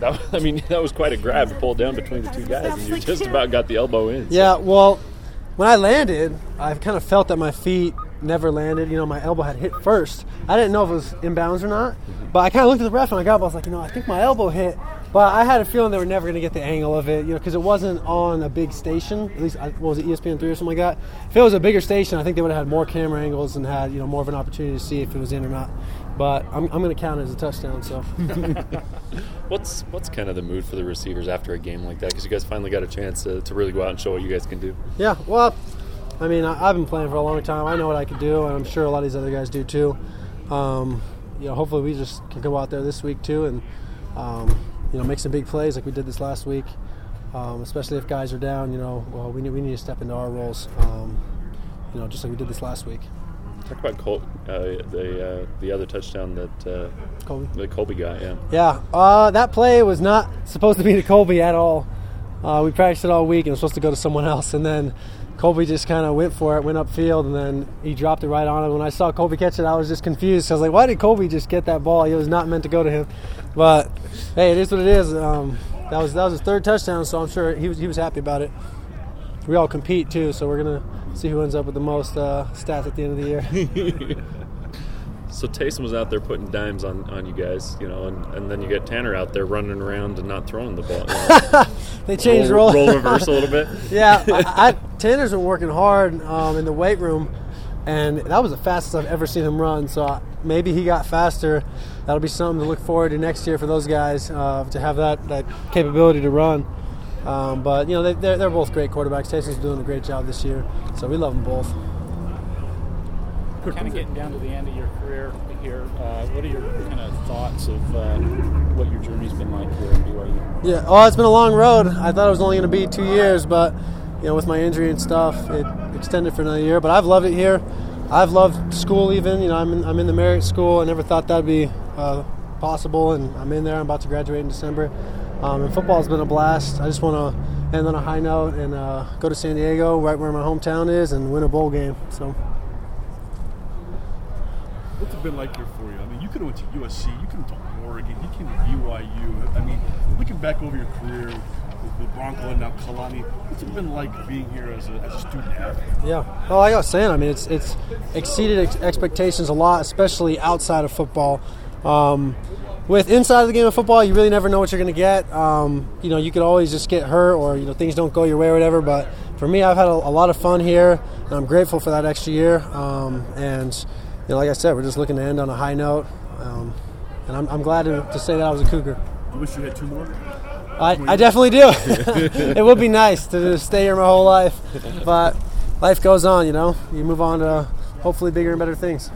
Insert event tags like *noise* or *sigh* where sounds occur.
That, *laughs* I mean, *laughs* that was quite a grab to pull down between the two guys, and you just about got the elbow in. so- Yeah, well, when I landed, I kind of felt that my feet never landed. You know, my elbow had hit first. I didn't know if it was inbounds or not, but I kind of looked at the ref and I got up. I was like, you know, I think my elbow hit, but I had a feeling they were never going to get the angle of it. You know, because it wasn't on a big station. At least, what was it, ESPN three or something like that? If it was a bigger station, I think they would have had more camera angles and had you know more of an opportunity to see if it was in or not. But I'm, I'm going to count it as a touchdown. So. *laughs* What's what's kind of the mood for the receivers after a game like that? Because you guys finally got a chance to, to really go out and show what you guys can do. Yeah, well, I mean, I, I've been playing for a long time. I know what I can do, and I'm sure a lot of these other guys do too. Um, you know, hopefully we just can go out there this week too, and um, you know, make some big plays like we did this last week. Um, especially if guys are down, you know, well, we need, we need to step into our roles. Um, you know, just like we did this last week. Talk about Col- uh, the uh, the other touchdown that uh, Colby. that Colby got. Yeah. Yeah, uh, that play was not supposed to be to Colby at all. Uh, we practiced it all week, and it was supposed to go to someone else. And then Colby just kind of went for it, went upfield, and then he dropped it right on him. When I saw Colby catch it, I was just confused. I was like, "Why did Colby just get that ball? It was not meant to go to him." But hey, it is what it is. Um, that was that was his third touchdown, so I'm sure he was he was happy about it. We all compete too, so we're gonna see who ends up with the most uh, stats at the end of the year. *laughs* So Taysom was out there putting dimes on, on you guys, you know, and, and then you get Tanner out there running around and not throwing the ball. you *laughs* know. they changed roll, role. roll reverse a little bit. *laughs* yeah, I, I, Tanner's been working hard um, in the weight room, and that was the fastest I've ever seen him run. So I, maybe he got faster. That'll be something to look forward to next year for those guys uh, to have that, that capability to run. Um, but you know they, they're, they're both great quarterbacks. Taysom's doing a great job this year, so we love them both. kind of getting down to the end of your career here. Uh, what are your kind of thoughts of uh, what your journey's been like here at BYU? Yeah, oh, it's been a long road. I thought it was only going to be two years, but you know, with my injury and stuff, it extended for another year. But I've loved it here. I've loved school even. You know, I'm in, I'm in the Marriott School. I never thought that'd be uh, possible, and I'm in there. I'm about to graduate in December. Um, and football's been a blast. I just want to end on a high note and uh, go to San Diego, right where my hometown is, and win a bowl game. So. What's it been like here for you? I mean, you could have went to USC, you could have to Oregon, you came to BYU. I mean, looking back over your career with, with Bronco and now Kalani, what's it been like being here as a, as a student athlete? Yeah. Well, like I was saying, I mean, it's it's exceeded ex- expectations a lot, especially outside of football. Um, with inside of the game of football, you really never know what you're going to get. Um, you know, you could always just get hurt, or you know, things don't go your way or whatever. But for me, I've had a, a lot of fun here, and I'm grateful for that extra year. Um, and you know, like I said, we're just looking to end on a high note. Um, and I'm, I'm glad to, to say that I was a Cougar. You wish you had two more? I, I definitely do. *laughs* *laughs* it would be nice to stay here my whole life, but life goes on. You know, you move on to hopefully bigger and better things.